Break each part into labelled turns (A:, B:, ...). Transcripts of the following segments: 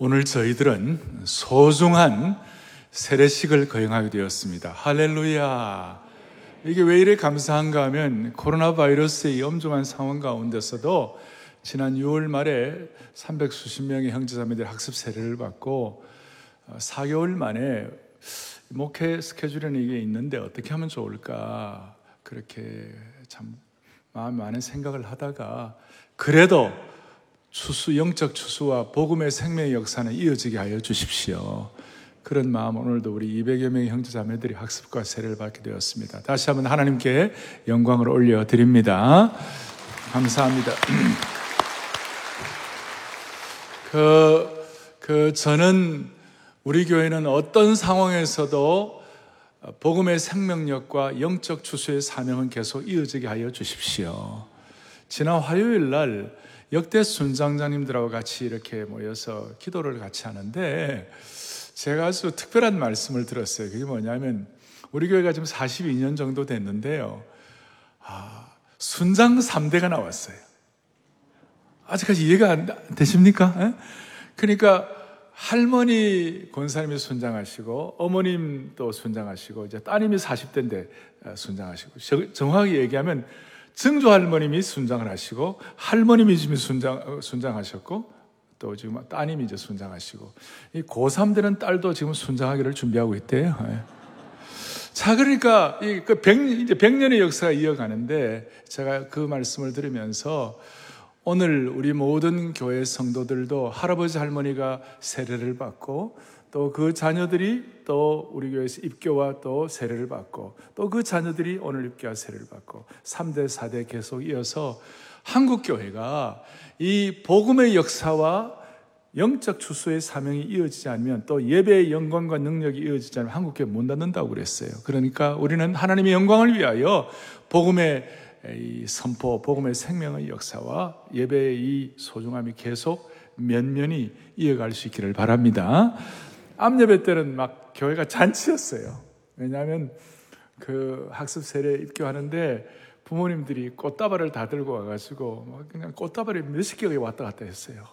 A: 오늘 저희들은 소중한 세례식을 거행하게 되었습니다. 할렐루야. 이게 왜 이래 감사한가 하면 코로나 바이러스의 엄중한 상황 가운데서도 지난 6월 말에 300 수십 명의 형제자매들 학습 세례를 받고 4개월 어, 만에 목회 스케줄에는 이게 있는데 어떻게 하면 좋을까 그렇게 참 마음 많은 생각을 하다가 그래도 추수 영적 추수와 복음의 생명의 역사는 이어지게 하여 주십시오. 그런 마음 오늘도 우리 200여 명의 형제 자매들이 학습과 세례를 받게 되었습니다. 다시 한번 하나님께 영광을 올려 드립니다. 감사합니다. 그, 그, 저는 우리 교회는 어떤 상황에서도 복음의 생명력과 영적 추수의 사명은 계속 이어지게 하여 주십시오. 지난 화요일 날 역대 순장장님들하고 같이 이렇게 모여서 기도를 같이 하는데 제가 아주 특별한 말씀을 들었어요. 그게 뭐냐면 우리 교회가 지금 42년 정도 됐는데요. 아, 순장 3대가 나왔어요. 아직까지 이해가 안 되십니까? 에? 그러니까 할머니 권사님이 순장하시고 어머님도 순장하시고 이제 따님이 40대인데 어, 순장하시고 정확히 얘기하면 증조 할머님이 순장을 하시고 할머님이 지금 순장 어, 순장하셨고 또 지금 따님이 이제 순장하시고 이 고3 되는 딸도 지금 순장하기를 준비하고 있대요. 예. 자, 그러니까 이그 백, 이제 100년의 역사가 이어가는데 제가 그 말씀을 들으면서 오늘 우리 모든 교회 성도들도 할아버지 할머니가 세례를 받고 또 그 자녀들이 또 우리 교회에서 입교와 또 세례를 받고 또 그 자녀들이 오늘 입교와 세례를 받고 3대 4대 계속 이어서 한국 교회가 이 복음의 역사와 영적 추수의 사명이 이어지지 않으면 또 예배의 영광과 능력이 이어지지 않으면 한국교회 못 닫는다고 그랬어요. 그러니까 우리는 하나님의 영광을 위하여 복음의 이 선포, 복음의 생명의 역사와 예배의 이 소중함이 계속 면면이 이어갈 수 있기를 바랍니다. 암예배 때는 막 교회가 잔치였어요. 왜냐하면 그 학습 세례 입교하는데 부모님들이 꽃다발을 다 들고 와가지고 그냥 꽃다발이 몇십 개가 왔다 갔다 했어요.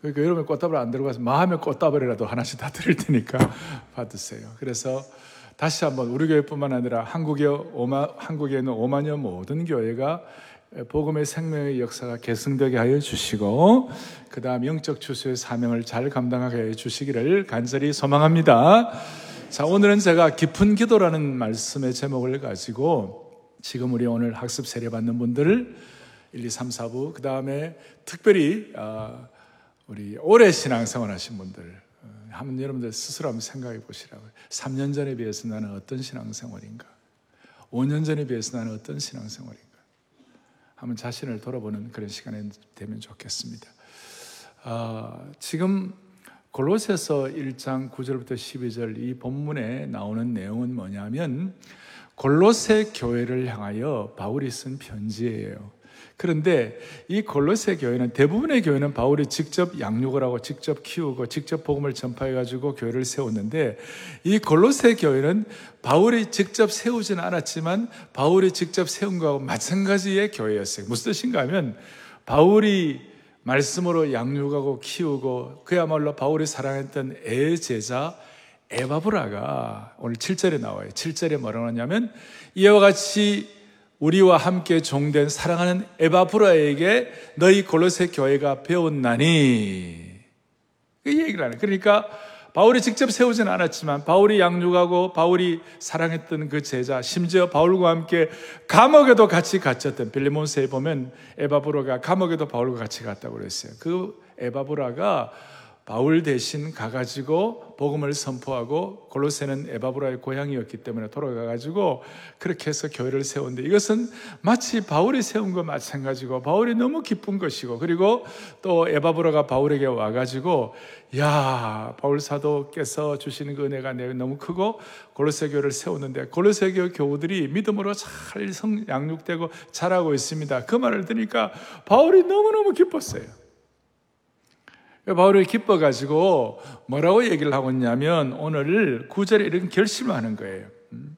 A: 그러니까 여러분 꽃다발 안 들고 가서 마음의 꽃다발이라도 하나씩 다 드릴 테니까 받으세요. 그래서 다시 한번 우리 교회뿐만 아니라 한국에 오마, 한국에 있는 5만여 모든 교회가 복음의 생명의 역사가 계승되게 하여 주시고 그 다음 영적 추수의 사명을 잘 감당하게 해 주시기를 간절히 소망합니다. 자, 오늘은 제가 깊은 기도라는 말씀의 제목을 가지고 지금 우리 오늘 학습 세례 받는 분들을 1, 2, 3, 4부, 그 다음에 특별히, 아, 우리 오래 신앙생활 하신 분들, 어, 한번 여러분들 스스로 한번 생각해 보시라고요. 3년 전에 비해서 나는 어떤 신앙생활인가? 5년 전에 비해서 나는 어떤 신앙생활인가? 한번 자신을 돌아보는 그런 시간이 되면 좋겠습니다. 아, 지금 골로새서 1장 9절부터 12절 이 본문에 나오는 내용은 뭐냐면 골로새 교회를 향하여 바울이 쓴 편지예요. 그런데 이 골로새 교회는 대부분의 교회는 바울이 직접 양육을 하고 직접 키우고 직접 복음을 전파해 가지고 교회를 세웠는데 이 골로새 교회는 바울이 직접 세우지는 않았지만 바울이 직접 세운 거하고 마찬가지의 교회였어요. 무슨 뜻인가 하면 바울이 말씀으로 양육하고 키우고 그야말로 바울이 사랑했던 애 제자 에바브라가 오늘 7절에 나와요. 7절에 뭐라고 하냐면 이와 같이 우리와 함께 종된 사랑하는 에바브라에게 너희 골로새 교회가 배웠나니 그 얘기를 하는 그러니까 바울이 직접 세우진 않았지만 바울이 양육하고 바울이 사랑했던 그 제자 심지어 바울과 함께 감옥에도 같이 갇혔던 빌리몬스에 보면 에바브로가 감옥에도 바울과 같이 갔다고 그랬어요. 그 에바브라가 바울 대신 가가지고 복음을 선포하고 골로새는 에바브라의 고향이었기 때문에 돌아가가지고 그렇게 해서 교회를 세웠는데 이것은 마치 바울이 세운 것 마찬가지고 바울이 너무 기쁜 것이고 그리고 또 에바브라가 바울에게 와가지고 야 바울 사도께서 주시는 그 은혜가 내 너무 크고 골로새 교회를 세웠는데 골로새 교회 교우들이 믿음으로 잘 성, 양육되고 자라고 있습니다. 그 말을 들으니까 바울이 너무너무 기뻤어요. 바울이 기뻐가지고 뭐라고 얘기를 하고 있냐면 오늘 구절에 이런 결심을 하는 거예요. 음?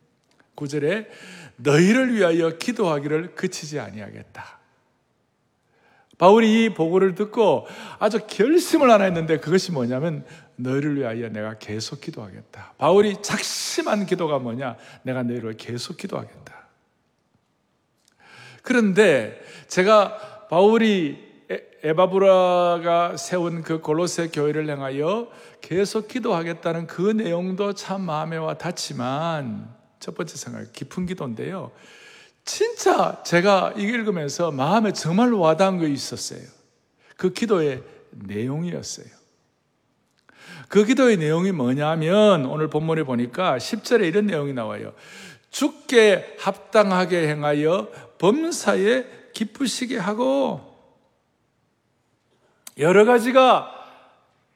A: 구절에 너희를 위하여 기도하기를 그치지 아니하겠다. 바울이 이 보고를 듣고 아주 결심을 하나 했는데 그것이 뭐냐면 너희를 위하여 내가 계속 기도하겠다. 바울이 작심한 기도가 뭐냐? 내가 너희를 계속 기도하겠다. 그런데 제가 바울이 에바브라가 세운 그 골로새 교회를 향하여 계속 기도하겠다는 그 내용도 참 마음에 와 닿지만 첫 번째 생각 깊은 기도인데요. 진짜 제가 읽으면서 마음에 정말 와닿은 거 있었어요. 그 기도의 내용이었어요. 그 기도의 내용이 뭐냐면 오늘 본문에 보니까 10절에 이런 내용이 나와요. 죽게 합당하게 행하여 범사에 기쁘시게 하고 여러 가지가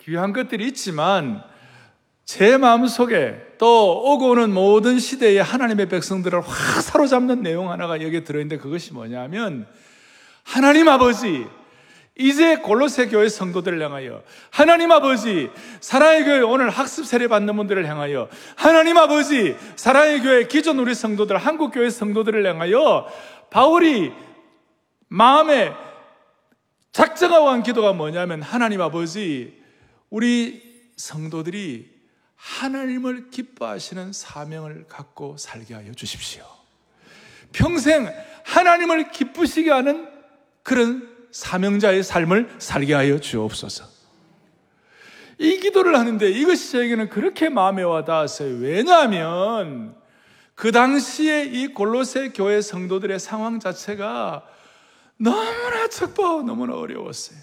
A: 귀한 것들이 있지만 제 마음 속에 또 오고 오는 모든 시대에 하나님의 백성들을 확 사로잡는 내용 하나가 여기에 들어있는데 그것이 뭐냐면 하나님 아버지 이제 골로새 교회 성도들을 향하여 하나님 아버지 사랑의 교회 오늘 학습 세례 받는 분들을 향하여 하나님 아버지 사랑의 교회 기존 우리 성도들 한국 교회 성도들을 향하여 바울이 마음에 작정하고 한 기도가 뭐냐면 하나님 아버지 우리 성도들이 하나님을 기뻐하시는 사명을 갖고 살게 하여 주십시오. 평생 하나님을 기쁘시게 하는 그런 사명자의 삶을 살게 하여 주옵소서. 이 기도를 하는데 이것이 저에게는 그렇게 마음에 와 닿았어요. 왜냐하면 그 당시에 이 골로새 교회 성도들의 상황 자체가 너무나 척박하고 너무나 어려웠어요.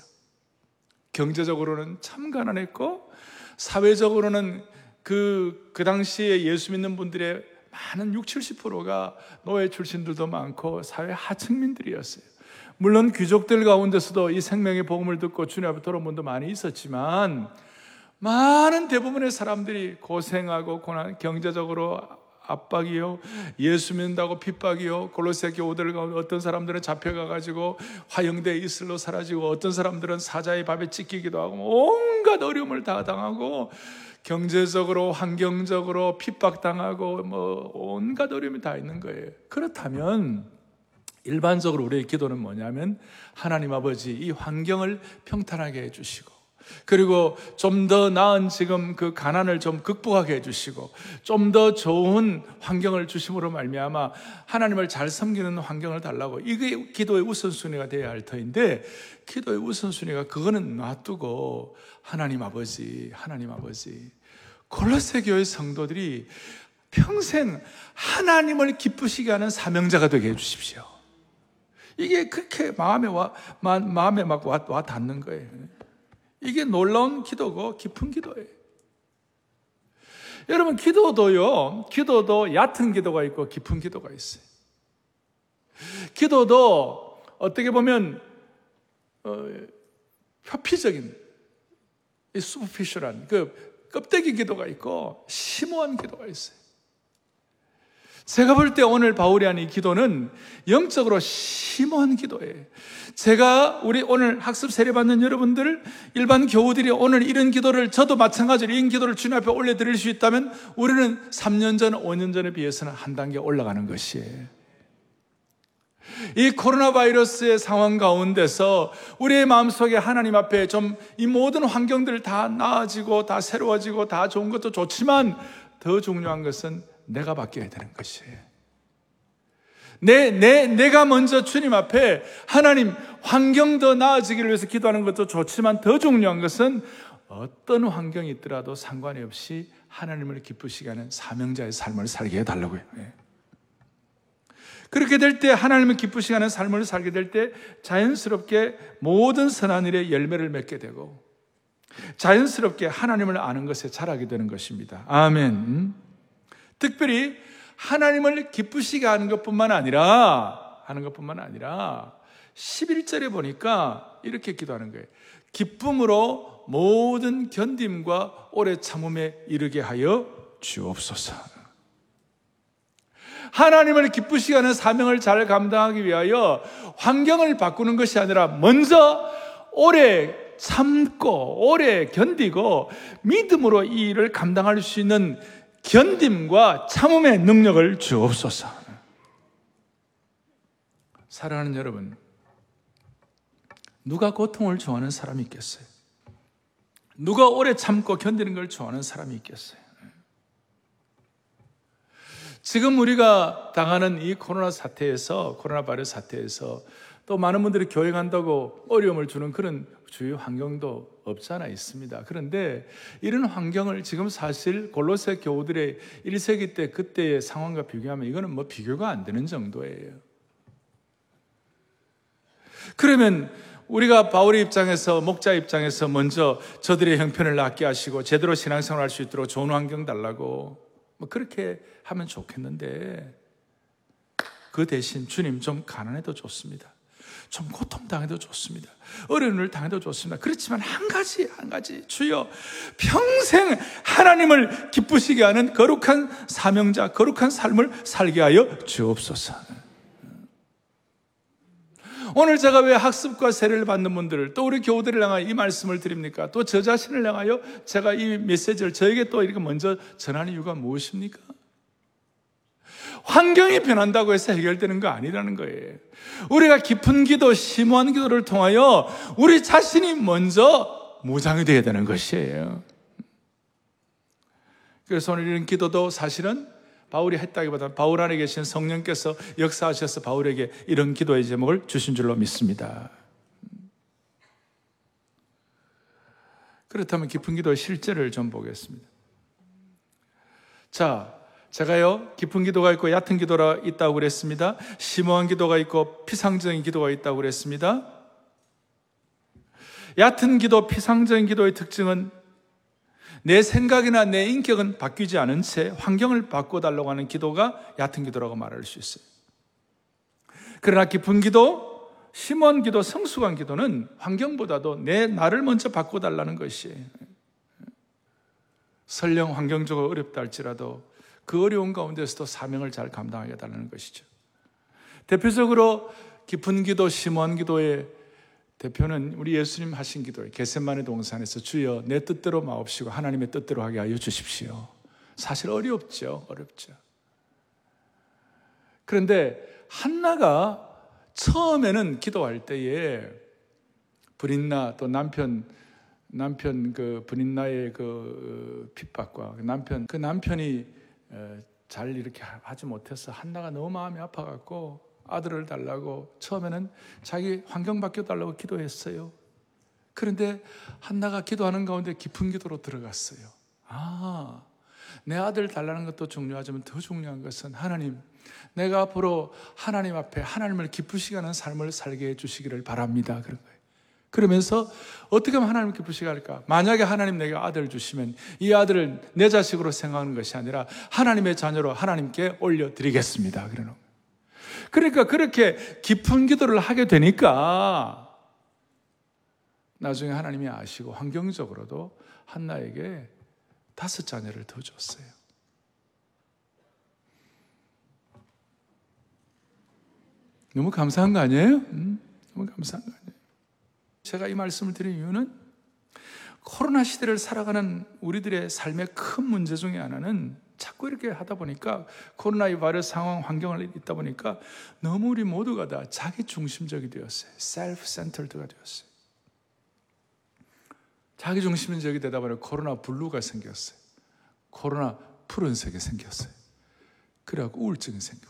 A: 경제적으로는 참 가난했고 사회적으로는 그, 그 당시에 예수 믿는 분들의 많은 60, 70%가 노예 출신들도 많고 사회 하층민들이었어요. 물론 귀족들 가운데서도 이 생명의 복음을 듣고 주님 앞에 돌아온 분도 많이 있었지만 많은 대부분의 사람들이 고생하고 고난, 경제적으로 압박이요. 예수 믿는다고 핍박이요. 골로새 교우들 가운데 어떤 사람들은 잡혀가 가지고 화형대 이슬로 사라지고 어떤 사람들은 사자의 밥에 찢기기도 하고 온갖 어려움을 다 당하고 경제적으로 환경적으로 핍박당하고 뭐 온갖 어려움이 다 있는 거예요. 그렇다면 일반적으로 우리의 기도는 뭐냐면 하나님 아버지 이 환경을 평탄하게 해 주시고 그리고 좀 더 나은 지금 그 가난을 좀 극복하게 해주시고 좀 더 좋은 환경을 주심으로 말미암아 하나님을 잘 섬기는 환경을 달라고 이게 기도의 우선순위가 되어야 할 터인데 기도의 우선순위가 그거는 놔두고 하나님 아버지 하나님 아버지 골로새 교회 성도들이 평생 하나님을 기쁘시게 하는 사명자가 되게 해주십시오. 이게 그렇게 마음에 와, 마 음에 막 와, 와 닿는 거예요. 이게 놀라운 기도고 깊은 기도예요. 여러분, 기도도요, 기도도 얕은 기도가 있고 깊은 기도가 있어요. 기도도 어떻게 보면, 어, 표피적인, 수피셜한, 그 껍데기 기도가 있고, 심오한 기도가 있어요. 제가 볼 때 오늘 바울이 한 이 기도는 영적으로 심오한 기도예요. 제가 우리 오늘 학습 세례 받는 여러분들, 일반 교우들이 오늘 이런 기도를 저도 마찬가지로 이런 기도를 주님 앞에 올려드릴 수 있다면 우리는 3년 전, 5년 전에 비해서는 한 단계 올라가는 것이에요. 이 코로나 바이러스의 상황 가운데서 우리의 마음속에 하나님 앞에 좀 이 모든 환경들 다 나아지고 다 새로워지고 다 좋은 것도 좋지만 더 중요한 것은 내가 바뀌어야 되는 것이에요. 내, 내, 내가 먼저 주님 앞에 하나님 환경 더 나아지기를 위해서 기도하는 것도 좋지만 더 중요한 것은 어떤 환경이 있더라도 상관이 없이 하나님을 기쁘시게 하는 사명자의 삶을 살게 해달라고요. 네. 그렇게 될 때 하나님을 기쁘시게 하는 삶을 살게 될 때 자연스럽게 모든 선한 일에 열매를 맺게 되고 자연스럽게 하나님을 아는 것에 자라게 되는 것입니다. 아멘. 특별히 하나님을 기쁘시게 하는 것뿐만 아니라 하는 것뿐만 아니라 11절에 보니까 이렇게 기도하는 거예요. 기쁨으로 모든 견딤과 오래 참음에 이르게 하여 주옵소서. 하나님을 기쁘시게 하는 사명을 잘 감당하기 위하여 환경을 바꾸는 것이 아니라 먼저 오래 참고 오래 견디고 믿음으로 이 일을 감당할 수 있는 견딤과 참음의 능력을 주옵소서. 사랑하는 여러분, 누가 고통을 좋아하는 사람이 있겠어요? 누가 오래 참고 견디는 걸 좋아하는 사람이 있겠어요? 지금 우리가 당하는 이 코로나 사태에서, 코로나 바이러스 사태에서 또 많은 분들이 교회 간다고 어려움을 주는 그런 주요 환경도 없잖아 있습니다. 그런데 이런 환경을 지금 사실 골로새 교우들의 1세기 때 그때의 상황과 비교하면 이거는 뭐 비교가 안 되는 정도예요. 그러면 우리가 바울의 입장에서 목자 입장에서 먼저 저들의 형편을 낫게 하시고 제대로 신앙생활 할 수 있도록 좋은 환경 달라고 뭐 그렇게 하면 좋겠는데 그 대신 주님 좀 가난해도 좋습니다. 좀 고통당해도 좋습니다. 어려움을 당해도 좋습니다. 그렇지만 한 가지, 한 가지. 주여, 평생 하나님을 기쁘시게 하는 거룩한 사명자, 거룩한 삶을 살게 하여 주옵소서. 오늘 제가 왜 학습과 세례를 받는 분들을 또 우리 교우들을 향하여 이 말씀을 드립니까? 또 저 자신을 향하여 제가 이 메시지를 저에게 또 이렇게 먼저 전하는 이유가 무엇입니까? 환경이 변한다고 해서 해결되는 거 아니라는 거예요. 우리가 깊은 기도, 심오한 기도를 통하여 우리 자신이 먼저 무장이 되어야 되는 것이에요. 그래서 오늘 이런 기도도 사실은 바울이 했다기보다 바울 안에 계신 성령께서 역사하셔서 바울에게 이런 기도의 제목을 주신 줄로 믿습니다. 그렇다면 깊은 기도의 실제를 좀 보겠습니다. 자, 제가요, 깊은 기도가 있고 얕은 기도가 있다고 그랬습니다. 심오한 기도가 있고 피상적인 기도가 있다고 그랬습니다. 얕은 기도, 피상적인 기도의 특징은 내 생각이나 내 인격은 바뀌지 않은 채 환경을 바꿔달라고 하는 기도가 얕은 기도라고 말할 수 있어요. 그러나 깊은 기도, 심원 기도, 성숙한 기도는 환경보다도 내 나를 먼저 바꿔달라는 것이에요. 설령 환경적으로 어렵다 할지라도 그 어려운 가운데서도 사명을 잘 감당하게 해달라는 것이죠. 대표적으로 깊은 기도, 심원 기도의 대표는 우리 예수님 하신 기도예요. 겟셋만의 동산에서 주여 내 뜻대로 마옵시고 하나님의 뜻대로 하게 하여 주십시오. 사실 어렵죠. 어렵죠. 그런데 한나가 처음에는 기도할 때에 브린나 또 남편 남편 그 브린나의 그 핍박과 그 남편 그 남편이 잘 이렇게 하지 못해서 한나가 너무 마음이 아파갖고 아들을 달라고 처음에는 자기 환경 바뀌어 달라고 기도했어요. 그런데 한나가 기도하는 가운데 깊은 기도로 들어갔어요. 아, 내 아들 달라는 것도 중요하지만 더 중요한 것은 하나님, 내가 앞으로 하나님 앞에 하나님을 기쁘시게 하는 삶을 살게 해주시기를 바랍니다. 그런 거예요. 그러면서 어떻게 하면 하나님 기쁘시게 할까? 만약에 하나님 내게 아들을 주시면 이 아들을 내 자식으로 생각하는 것이 아니라 하나님의 자녀로 하나님께 올려드리겠습니다. 그러는. 그러니까 그렇게 깊은 기도를 하게 되니까 나중에 하나님이 아시고 환경적으로도 한나에게 다섯 자녀를 더 줬어요. 너무 감사한 거 아니에요? 음, 너무 감사한 거? 제가 이 말씀을 드린 이유는 코로나 시대를 살아가는 우리들의 삶의 큰 문제 중에 하나는 자꾸 이렇게 하다 보니까 코로나 이 바이러스 상황 환경을 있다 보니까 너무 우리 모두가 다 자기 중심적이 되었어요. self-centered가 되었어요. 자기 중심적이 되다 보니 코로나 블루가 생겼어요. 코로나 푸른색이 생겼어요. 그래갖고 우울증이 생겨.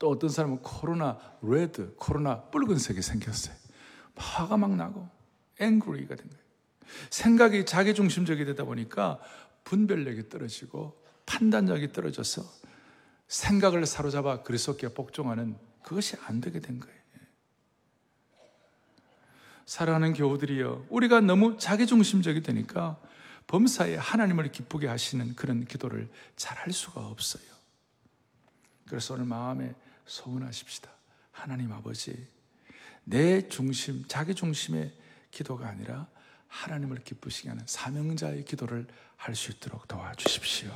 A: 또 어떤 사람은 코로나 레드, 코로나 붉은색이 생겼어요. 화가 막 나고 앵그리가 된 거예요. 생각이 자기 중심적이 되다 보니까 분별력이 떨어지고 판단력이 떨어져서 생각을 사로잡아 그리스도께 복종하는 그것이 안 되게 된 거예요. 사랑하는 교우들이여, 우리가 너무 자기중심적이 되니까 범사에 하나님을 기쁘게 하시는 그런 기도를 잘 할 수가 없어요. 그래서 오늘 마음에 소원하십시다. 하나님 아버지, 내 중심, 자기 중심의 기도가 아니라 하나님을 기쁘시게 하는 사명자의 기도를 할 수 있도록 도와주십시오.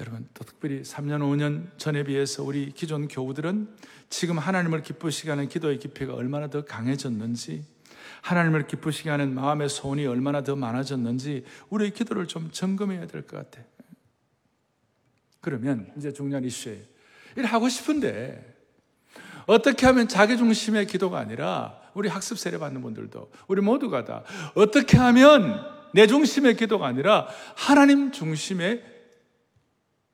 A: 여러분, 또 특별히 3년, 5년 전에 비해서 우리 기존 교우들은 지금 하나님을 기쁘시게 하는 기도의 깊이가 얼마나 더 강해졌는지, 하나님을 기쁘시게 하는 마음의 소원이 얼마나 더 많아졌는지, 우리의 기도를 좀 점검해야 될 것 같아. 그러면 이제 중요한 이슈에 일 하고 싶은데, 어떻게 하면 자기 중심의 기도가 아니라 우리 학습 세례 받는 분들도 우리 모두가 다 어떻게 하면 내 중심의 기도가 아니라 하나님 중심의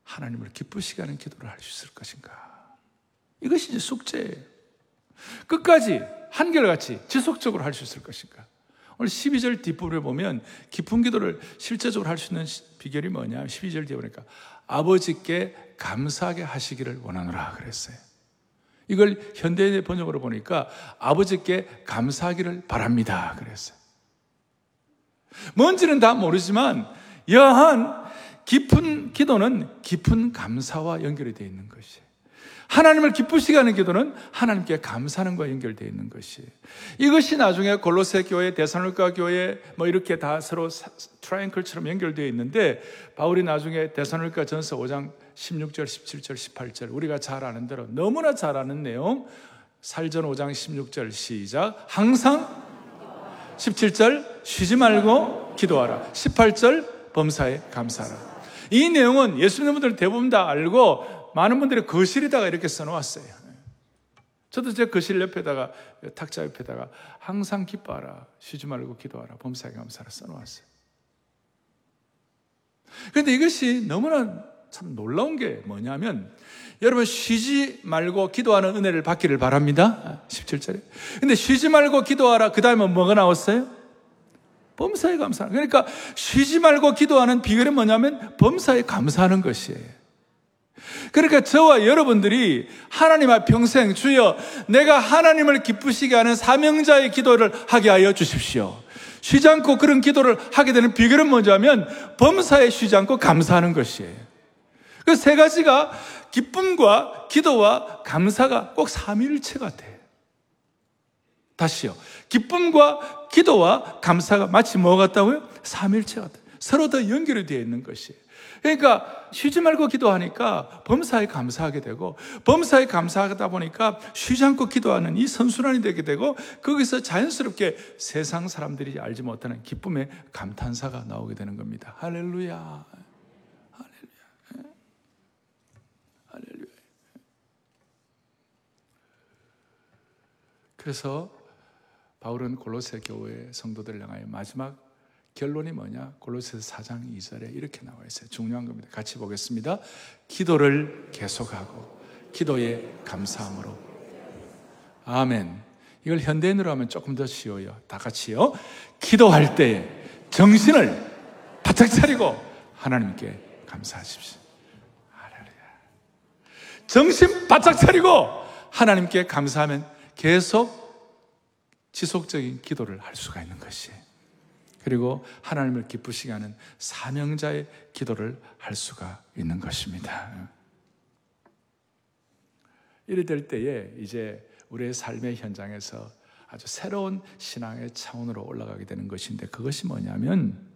A: 하나님을 기쁘시게 하는 기도를 할 수 있을 것인가? 이것이 이제 숙제예요. 끝까지 한결같이 지속적으로 할 수 있을 것인가? 오늘 12절 뒷부분에 보면 깊은 기도를 실제적으로 할 수 있는 비결이 뭐냐? 12절 뒤에 보니까 아버지께 감사하게 하시기를 원하노라 그랬어요. 이걸 현대인의 번역으로 보니까 아버지께 감사하기를 바랍니다. 그랬어요. 뭔지는 다 모르지만 여한 깊은 기도는 깊은 감사와 연결이 되어 있는 것이 하나님을 기쁘시게 하는 기도는 하나님께 감사하는 것과 연결되어 있는 것이 이것이 나중에 골로새 교회, 데살로니가 교회 뭐 이렇게 다 서로 트라이앵글처럼 연결되어 있는데 바울이 나중에 데살로니가 전서 5장 16절, 17절, 18절. 우리가 잘 아는 대로 너무나 잘 아는 내용. 살전 5장 16절 시작. 항상 17절 쉬지 말고 기도하라. 18절 범사에 감사하라. 이 내용은 예수 님는 분들 대부분 다 알고 많은 분들이 거실에다가 이렇게 써놓았어요. 저도 제 거실 옆에다가 탁자 옆에다가 항상 기뻐하라 쉬지 말고 기도하라 범사에 감사하라 써놓았어요. 그런데 이것이 너무나 참 놀라운 게 뭐냐면 여러분 쉬지 말고 기도하는 은혜를 받기를 바랍니다. 17절에. 근데 쉬지 말고 기도하라 그 다음에 뭐가 나왔어요? 범사에 감사하는. 그러니까 쉬지 말고 기도하는 비결은 뭐냐면 범사에 감사하는 것이에요. 그러니까 저와 여러분들이 하나님 앞 평생 주여 내가 하나님을 기쁘시게 하는 사명자의 기도를 하게 하여 주십시오. 쉬지 않고 그런 기도를 하게 되는 비결은 뭐냐면 범사에 쉬지 않고 감사하는 것이에요. 그 세 가지가 기쁨과 기도와 감사가 꼭 삼일체 같아요. 다시요. 기쁨과 기도와 감사가 마치 뭐 같다고요? 삼일체 같다. 서로 더 연결이 되어 있는 것이. 그러니까 쉬지 말고 기도하니까 범사에 감사하게 되고 범사에 감사하다 보니까 쉬지 않고 기도하는 이 선순환이 되게 되고 거기서 자연스럽게 세상 사람들이 알지 못하는 기쁨의 감탄사가 나오게 되는 겁니다. 할렐루야. 할렐루야. 그래서 바울은 골로새 교회 성도들을 향하여 마지막 결론이 뭐냐? 골로새서 4장 2절에 이렇게 나와 있어요. 중요한 겁니다. 같이 보겠습니다. 기도를 계속하고 기도에 감사함으로 아멘. 이걸 현대인으로 하면 조금 더 쉬워요. 다 같이요. 기도할 때에 정신을 바짝 차리고 하나님께 감사하십시오. 할렐루야. 정신 바짝 차리고 하나님께 감사하면 계속 지속적인 기도를 할 수가 있는 것이 그리고 하나님을 기쁘시게 하는 사명자의 기도를 할 수가 있는 것입니다. 이래 될 때에 이제 우리의 삶의 현장에서 아주 새로운 신앙의 차원으로 올라가게 되는 것인데 그것이 뭐냐면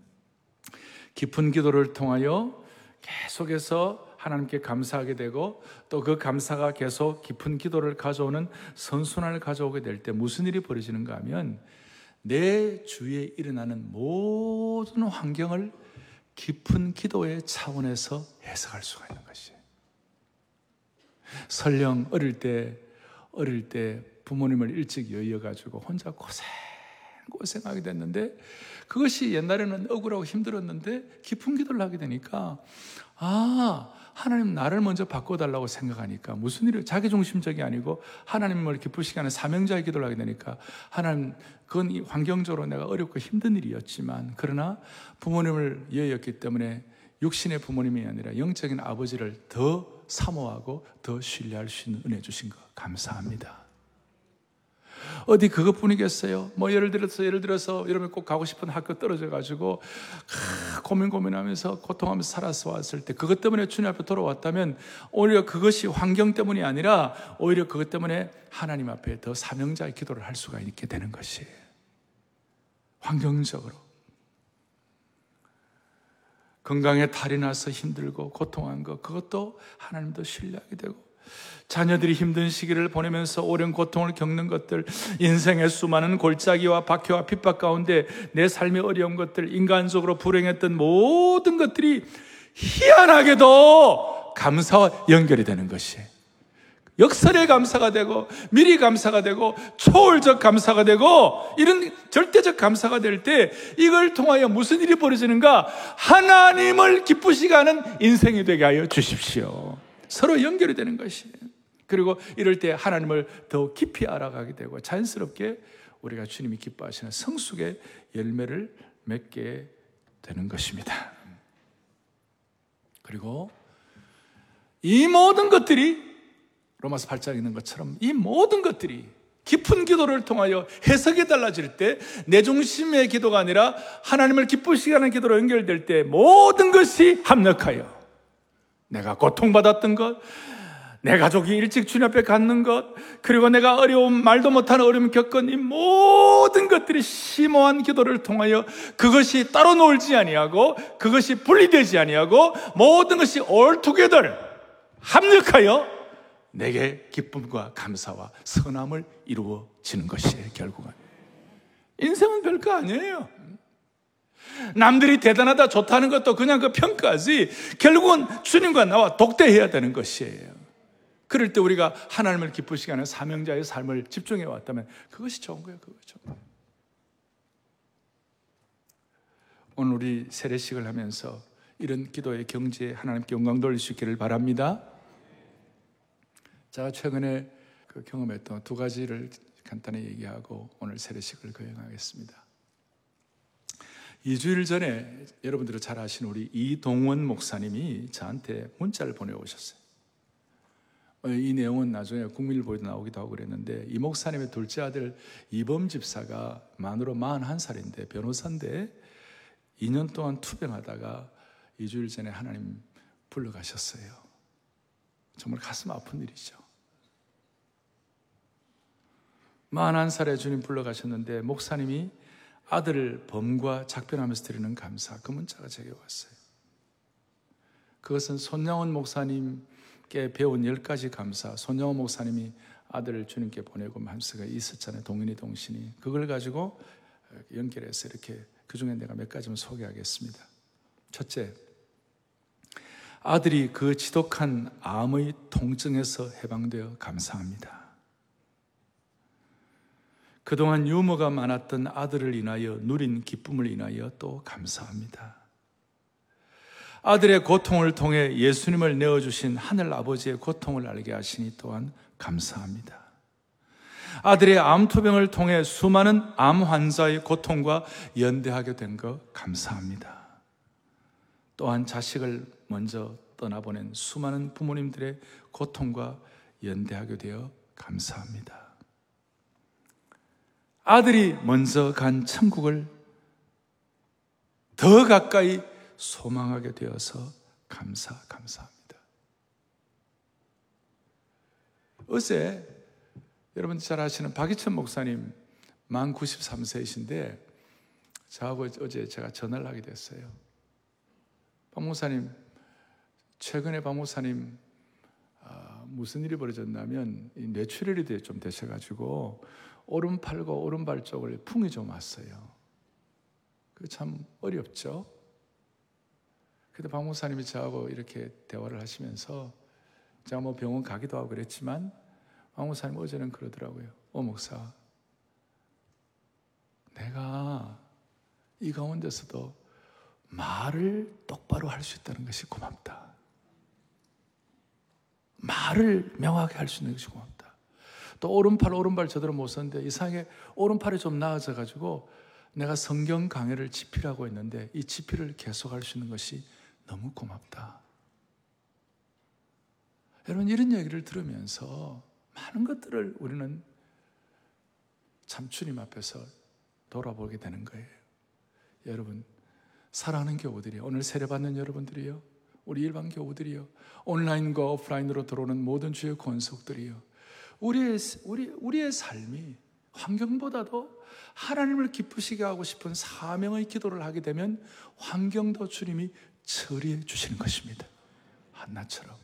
A: 깊은 기도를 통하여 계속해서 하나님께 감사하게 되고 또 그 감사가 계속 깊은 기도를 가져오는 선순환을 가져오게 될 때 무슨 일이 벌어지는가 하면 내 주위에 일어나는 모든 환경을 깊은 기도의 차원에서 해석할 수가 있는 것이에요. 설령 어릴 때, 어릴 때 부모님을 일찍 여의어가지고 혼자 고생, 고생하게 됐는데 그것이 옛날에는 억울하고 힘들었는데 깊은 기도를 하게 되니까 아, 하나님 나를 먼저 바꿔달라고 생각하니까 무슨 일을 자기 중심적이 아니고 하나님을 기쁘시게 하는 사명자의 기도를 하게 되니까 하나님 그건 환경적으로 내가 어렵고 힘든 일이었지만 그러나 부모님을 이어였기 때문에 육신의 부모님이 아니라 영적인 아버지를 더 사모하고 더 신뢰할 수 있는 은혜 주신 것 감사합니다. 어디 그것뿐이겠어요? 뭐 예를 들어서 예를 들어서 여러분 꼭 가고 싶은 학교 떨어져 가지고 고민 고민하면서 고통하면서 살아서 왔을 때 그것 때문에 주님 앞에 돌아왔다면 오히려 그것이 환경 때문이 아니라 오히려 그것 때문에 하나님 앞에 더 사명자의 기도를 할 수가 있게 되는 것이에요. 환경적으로 건강에 탈이 나서 힘들고 고통한 것 그것도 하나님도 신뢰하게 되고 자녀들이 힘든 시기를 보내면서 오랜 고통을 겪는 것들, 인생의 수많은 골짜기와 박해와 핍박 가운데 내 삶의 어려운 것들, 인간적으로 불행했던 모든 것들이 희한하게도 감사와 연결이 되는 것이 역설의 감사가 되고 미리 감사가 되고 초월적 감사가 되고 이런 절대적 감사가 될 때 이걸 통하여 무슨 일이 벌어지는가? 하나님을 기쁘시게 하는 인생이 되게 하여 주십시오. 서로 연결이 되는 것이에요. 그리고 이럴 때 하나님을 더 깊이 알아가게 되고 자연스럽게 우리가 주님이 기뻐하시는 성숙의 열매를 맺게 되는 것입니다. 그리고 이 모든 것들이 로마서 8장에 있는 것처럼 이 모든 것들이 깊은 기도를 통하여 해석이 달라질 때 내 중심의 기도가 아니라 하나님을 기쁘시게 하는 기도로 연결될 때 모든 것이 합력하여 내가 고통받았던 것, 내 가족이 일찍 주님 앞에 갔는 것, 그리고 내가 어려움, 말도 못하는 어려움 겪은 이 모든 것들이 심오한 기도를 통하여 그것이 따로 놀지 아니하고 그것이 분리되지 아니하고 모든 것이 all 합력하여 내게 기쁨과 감사와 선함을 이루어지는 것이에요, 결국은. 인생은 별거 아니에요. 남들이 대단하다, 좋다는 것도 그냥 그 평가지, 결국은 주님과 나와 독대해야 되는 것이에요. 그럴 때 우리가 하나님을 기쁘시게 하는 사명자의 삶을 집중해 왔다면 그것이 좋은 거예요, 그거죠. 오늘 우리 세례식을 하면서 이런 기도의 경지에 하나님께 영광 돌릴 수 있기를 바랍니다. 제가 최근에 그 경험했던 두 가지를 간단히 얘기하고 오늘 세례식을 거행하겠습니다. 2주일 전에 여러분들이 잘 아시는 우리 이동원 목사님이 저한테 문자를 보내오셨어요. 어, 이 내용은 나중에 국민일보에도 나오기도 하고 그랬는데 이 목사님의 둘째 아들 이범 집사가 만으로 41살인데 변호사인데 2년 동안 투병하다가 2주일 전에 하나님 불러가셨어요. 정말 가슴 아픈 일이죠. 41살에 주님 불러가셨는데 목사님이 아들을 범과 작별하면서 드리는 감사 그 문자가 제게 왔어요. 그것은 손영원 목사님께 배운 열 가지 감사 손영원 목사님이 아들을 주님께 보내고 함수가 있었잖아요. 동인이 동신이 그걸 가지고 연결해서 이렇게 그 중에 내가 몇 가지만 소개하겠습니다. 첫째, 아들이 그 지독한 암의 통증에서 해방되어 감사합니다. 그동안 유머가 많았던 아들을 인하여 누린 기쁨을 인하여 또 감사합니다. 아들의 고통을 통해 예수님을 내어주신 하늘 아버지의 고통을 알게 하시니 또한 감사합니다. 아들의 암투병을 통해 수많은 암 환자의 고통과 연대하게 된 것 감사합니다. 또한 자식을 먼저 떠나보낸 수많은 부모님들의 고통과 연대하게 되어 감사합니다. 아들이 먼저 간 천국을 더 가까이 소망하게 되어서 감사, 감사합니다. 어제 여러분 잘 아시는 박희천 목사님 만 93세이신데 저하고 어제 제가 전화를 하게 됐어요. 박 목사님 최근에 박 목사님 아, 무슨 일이 벌어졌냐면 뇌출혈이 좀 되셔가지고 오른팔과 오른발 쪽을 풍이 좀 왔어요. 그 참 어렵죠. 그때 박 목사님이 저하고 이렇게 대화를 하시면서 제가 뭐 병원 가기도 하고 그랬지만 박 목사님 어제는 그러더라고요. 어 목사, 내가 이 가운데서도 말을 똑바로 할 수 있다는 것이 고맙다. 말을 명확히 할 수 있는 것이 고맙다. 또 오른팔 오른발 제대로 못 썼는데 이상하게 오른팔이 좀 나아져 가지고 내가 성경 강해를 지필하고 있는데 이 지필을 계속할 수 있는 것이 너무 고맙다. 여러분 이런 얘기를 들으면서 많은 것들을 우리는 참 주님 앞에서 돌아보게 되는 거예요. 여러분 사랑하는 교우들이 오늘 세례 받는 여러분들이요. 우리 일반 교우들이요. 온라인과 오프라인으로 들어오는 모든 주의 권속들이요. 우리의, 우리, 우리의 삶이 환경보다도 하나님을 기쁘시게 하고 싶은 사명의 기도를 하게 되면 환경도 주님이 처리해 주시는 것입니다. 한나처럼.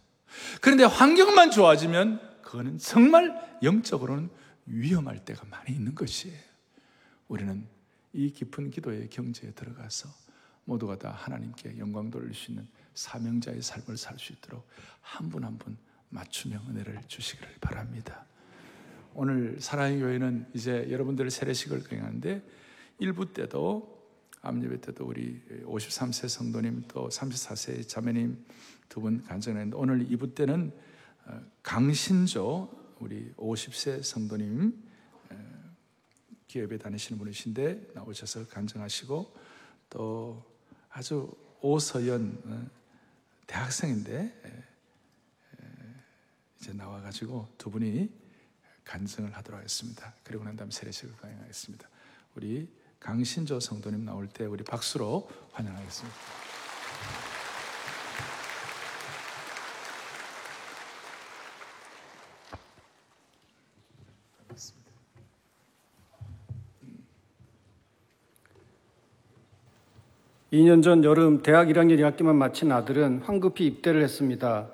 A: 그런데 환경만 좋아지면 그거는 정말 영적으로는 위험할 때가 많이 있는 것이에요. 우리는 이 깊은 기도의 경지에 들어가서 모두가 다 하나님께 영광 돌릴 수 있는 사명자의 삶을 살 수 있도록 한 분 한분 맞춤형 은혜를 주시기를 바랍니다. 오늘 사랑의 교회는 이제 여러분들 세례식을 강행하는데 1부 때도 암예배 때도 우리 53세 성도님 또 34세 자매님 두 분 간증했는데 오늘 2부 때는 어, 강신조 우리 50세 성도님 기업에 다니시는 분이신데 나오셔서 간증하시고 또 아주 오서연 어, 대학생인데 이제 나와가지고 두 분이 간증을 하도록 하겠습니다. 그리고 난 다음 세례식을 강행하겠습니다. 우리 강신조 성도님 나올 때 우리 박수로 환영하겠습니다.
B: 2년 전 여름 대학 1학년 1학기만 마친 아들은 황급히 입대를 했습니다.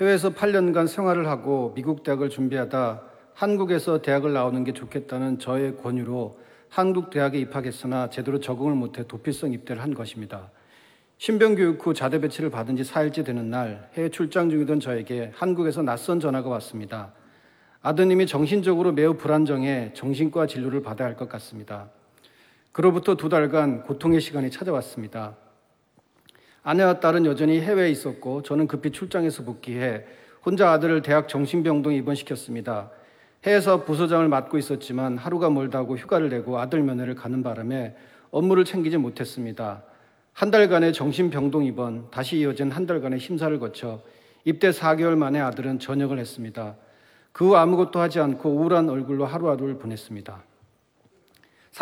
B: 해외에서 8년간 생활을 하고 미국 대학을 준비하다 한국에서 대학을 나오는 게 좋겠다는 저의 권유로 한국 대학에 입학했으나 제대로 적응을 못해 도피성 입대를 한 것입니다. 신병 교육 후 자대 배치를 받은 지 4일째 되는 날 해외 출장 중이던 저에게 한국에서 낯선 전화가 왔습니다. 아드님이 정신적으로 매우 불안정해 정신과 진료를 받아야 할 것 같습니다. 그로부터 두 달간 고통의 시간이 찾아왔습니다. 아내와 딸은 여전히 해외에 있었고 저는 급히 출장에서 복귀해 혼자 아들을 대학 정신병동에 입원시켰습니다. 해에서 부서장을 맡고 있었지만 하루가 멀다고 휴가를 내고 아들 면회를 가는 바람에 업무를 챙기지 못했습니다. 한 달간의 정신병동 입원, 다시 이어진 한 달간의 심사를 거쳐 입대 4개월 만에 아들은 전역을 했습니다. 그 후 아무것도 하지 않고 우울한 얼굴로 하루하루를 보냈습니다.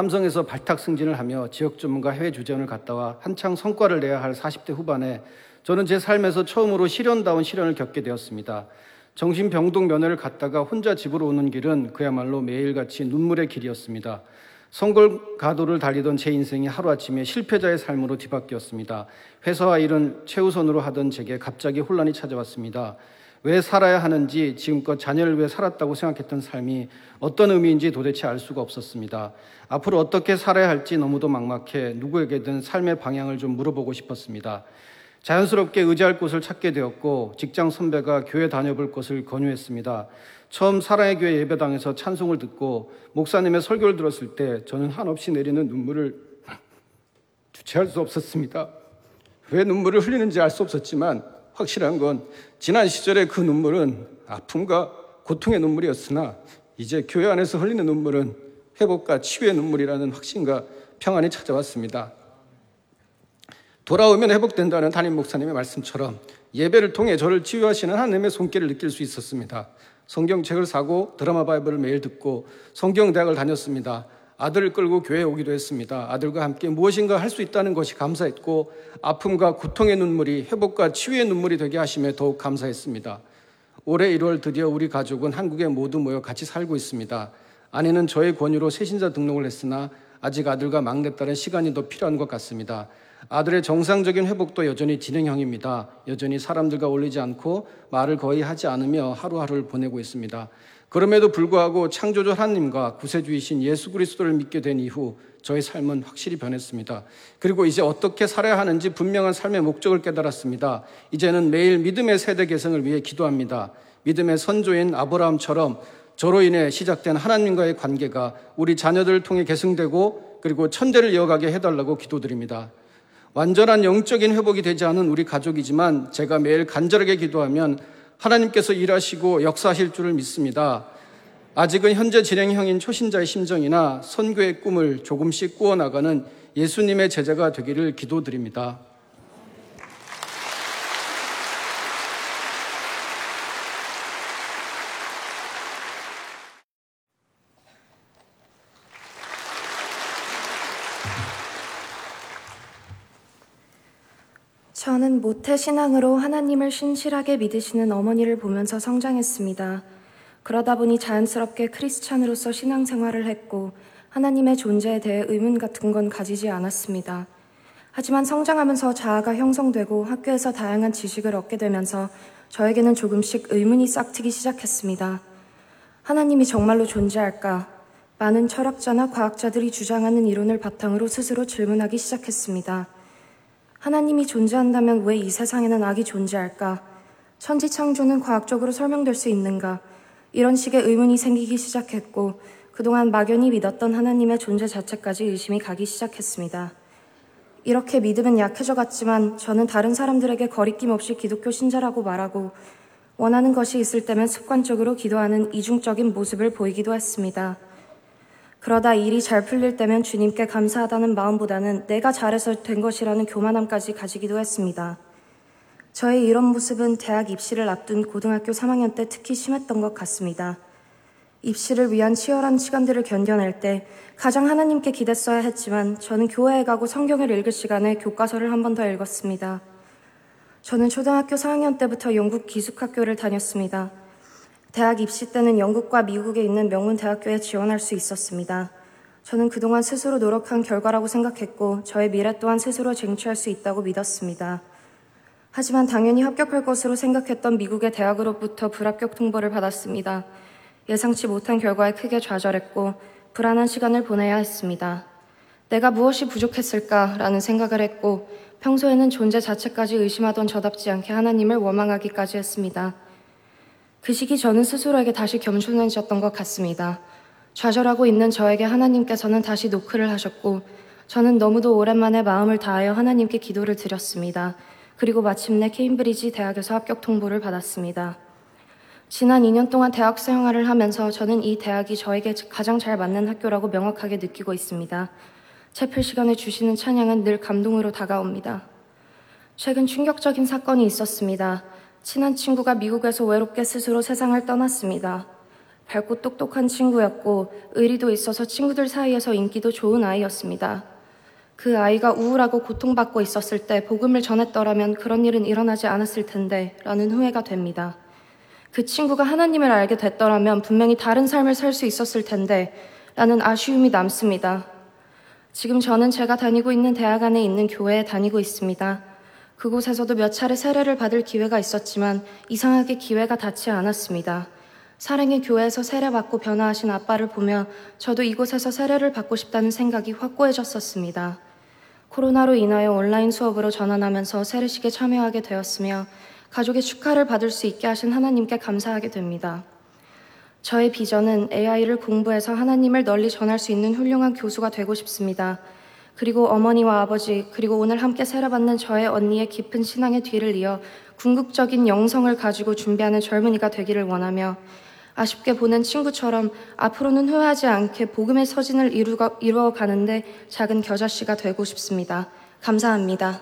B: 삼성에서 발탁 승진을 하며 지역 전문가 해외 주재원을 갔다 와 한창 성과를 내야 할 40대 후반에 저는 제 삶에서 처음으로 시련다운 시련을 겪게 되었습니다. 정신병동 면회를 갔다가 혼자 집으로 오는 길은 그야말로 매일같이 눈물의 길이었습니다. 성골 가도를 달리던 제 인생이 하루아침에 실패자의 삶으로 뒤바뀌었습니다. 회사와 일은 최우선으로 하던 제게 갑자기 혼란이 찾아왔습니다. 왜 살아야 하는지 지금껏 자녀를 위해 살았다고 생각했던 삶이 어떤 의미인지 도대체 알 수가 없었습니다. 앞으로 어떻게 살아야 할지 너무도 막막해 누구에게든 삶의 방향을 좀 물어보고 싶었습니다. 자연스럽게 의지할 곳을 찾게 되었고 직장 선배가 교회 다녀볼 것을 권유했습니다. 처음 사랑의 교회 예배당에서 찬송을 듣고 목사님의 설교를 들었을 때 저는 한없이 내리는 눈물을 주체할 수 없었습니다. 왜 눈물을 흘리는지 알 수 없었지만 확실한 건 지난 시절의 그 눈물은 아픔과 고통의 눈물이었으나 이제 교회 안에서 흘리는 눈물은 회복과 치유의 눈물이라는 확신과 평안이 찾아왔습니다. 돌아오면 회복된다는 담임 목사님의 말씀처럼 예배를 통해 저를 치유하시는 하나님의 손길을 느낄 수 있었습니다. 성경책을 사고 드라마 바이블을 매일 듣고 성경대학을 다녔습니다. 아들을 끌고 교회에 오기도 했습니다. 아들과 함께 무엇인가 할 수 있다는 것이 감사했고 아픔과 고통의 눈물이 회복과 치유의 눈물이 되게 하심에 더욱 감사했습니다. 올해 1월 드디어 우리 가족은 한국에 모두 모여 같이 살고 있습니다. 아내는 저의 권유로 새신자 등록을 했으나 아직 아들과 막내딸은 시간이 더 필요한 것 같습니다. 아들의 정상적인 회복도 여전히 진행형입니다. 여전히 사람들과 어울리지 않고 말을 거의 하지 않으며 하루하루를 보내고 있습니다. 그럼에도 불구하고 창조주 하나님과 구세주이신 예수 그리스도를 믿게 된 이후 저의 삶은 확실히 변했습니다. 그리고 이제 어떻게 살아야 하는지 분명한 삶의 목적을 깨달았습니다. 이제는 매일 믿음의 세대 개성을 위해 기도합니다. 믿음의 선조인 아브라함처럼 저로 인해 시작된 하나님과의 관계가 우리 자녀들을 통해 계승되고 그리고 천대를 이어가게 해달라고 기도드립니다. 완전한 영적인 회복이 되지 않은 우리 가족이지만 제가 매일 간절하게 기도하면 하나님께서 일하시고 역사하실 줄을 믿습니다. 아직은 현재 진행형인 초신자의 심정이나 선교의 꿈을 조금씩 꾸어나가는 예수님의 제자가 되기를 기도드립니다.
C: 저는 모태 신앙으로 하나님을 신실하게 믿으시는 어머니를 보면서 성장했습니다. 그러다 보니 자연스럽게 크리스찬으로서 신앙생활을 했고 하나님의 존재에 대해 의문 같은 건 가지지 않았습니다. 하지만 성장하면서 자아가 형성되고 학교에서 다양한 지식을 얻게 되면서 저에게는 조금씩 의문이 싹트기 시작했습니다. 하나님이 정말로 존재할까? 많은 철학자나 과학자들이 주장하는 이론을 바탕으로 스스로 질문하기 시작했습니다. 하나님이 존재한다면 왜 이 세상에는 악이 존재할까? 천지 창조는 과학적으로 설명될 수 있는가? 이런 식의 의문이 생기기 시작했고, 그동안 막연히 믿었던 하나님의 존재 자체까지 의심이 가기 시작했습니다. 이렇게 믿음은 약해져 갔지만 저는 다른 사람들에게 거리낌 없이 기독교 신자라고 말하고 원하는 것이 있을 때면 습관적으로 기도하는 이중적인 모습을 보이기도 했습니다. 그러다 일이 잘 풀릴 때면 주님께 감사하다는 마음보다는 내가 잘해서 된 것이라는 교만함까지 가지기도 했습니다. 저의 이런 모습은 대학 입시를 앞둔 고등학교 3학년 때 특히 심했던 것 같습니다. 입시를 위한 치열한 시간들을 견뎌낼 때 가장 하나님께 기댔어야 했지만 저는 교회에 가고 성경을 읽을 시간에 교과서를 한 번 더 읽었습니다. 저는 초등학교 4학년 때부터 영국 기숙학교를 다녔습니다. 대학 입시 때는 영국과 미국에 있는 명문 대학교에 지원할 수 있었습니다. 저는 그동안 스스로 노력한 결과라고 생각했고 저의 미래 또한 스스로 쟁취할 수 있다고 믿었습니다. 하지만 당연히 합격할 것으로 생각했던 미국의 대학으로부터 불합격 통보를 받았습니다. 예상치 못한 결과에 크게 좌절했고 불안한 시간을 보내야 했습니다. 내가 무엇이 부족했을까라는 생각을 했고 평소에는 존재 자체까지 의심하던 저답지 않게 하나님을 원망하기까지 했습니다. 그 시기 저는 스스로에게 다시 겸손해졌던 것 같습니다. 좌절하고 있는 저에게 하나님께서는 다시 노크를 하셨고 저는 너무도 오랜만에 마음을 다하여 하나님께 기도를 드렸습니다. 그리고 마침내 케임브리지 대학에서 합격 통보를 받았습니다. 지난 2년 동안 대학 생활을 하면서 저는 이 대학이 저에게 가장 잘 맞는 학교라고 명확하게 느끼고 있습니다. 채플 시간에 주시는 찬양은 늘 감동으로 다가옵니다. 최근 충격적인 사건이 있었습니다. 친한 친구가 미국에서 외롭게 스스로 세상을 떠났습니다. 밝고 똑똑한 친구였고 의리도 있어서 친구들 사이에서 인기도 좋은 아이였습니다. 그 아이가 우울하고 고통받고 있었을 때 복음을 전했더라면 그런 일은 일어나지 않았을 텐데 라는 후회가 됩니다. 그 친구가 하나님을 알게 됐더라면 분명히 다른 삶을 살 수 있었을 텐데 라는 아쉬움이 남습니다. 지금 저는 제가 다니고 있는 대학 안에 있는 교회에 다니고 있습니다. 그곳에서도 몇 차례 세례를 받을 기회가 있었지만 이상하게 기회가 닿지 않았습니다. 사랑의 교회에서 세례받고 변화하신 아빠를 보며 저도 이곳에서 세례를 받고 싶다는 생각이 확고해졌었습니다. 코로나로 인하여 온라인 수업으로 전환하면서 세례식에 참여하게 되었으며 가족의 축하를 받을 수 있게 하신 하나님께 감사하게 됩니다. 저의 비전은 AI를 공부해서 하나님을 널리 전할 수 있는 훌륭한 교수가 되고 싶습니다. 그리고 어머니와 아버지, 그리고 오늘 함께 세례받는 저의 언니의 깊은 신앙의 뒤를 이어 궁극적인 영성을 가지고 준비하는 젊은이가 되기를 원하며 아쉽게 보낸 친구처럼 앞으로는 후회하지 않게 복음의 서진을 이루어 가는데 작은 겨자씨가 되고 싶습니다. 감사합니다.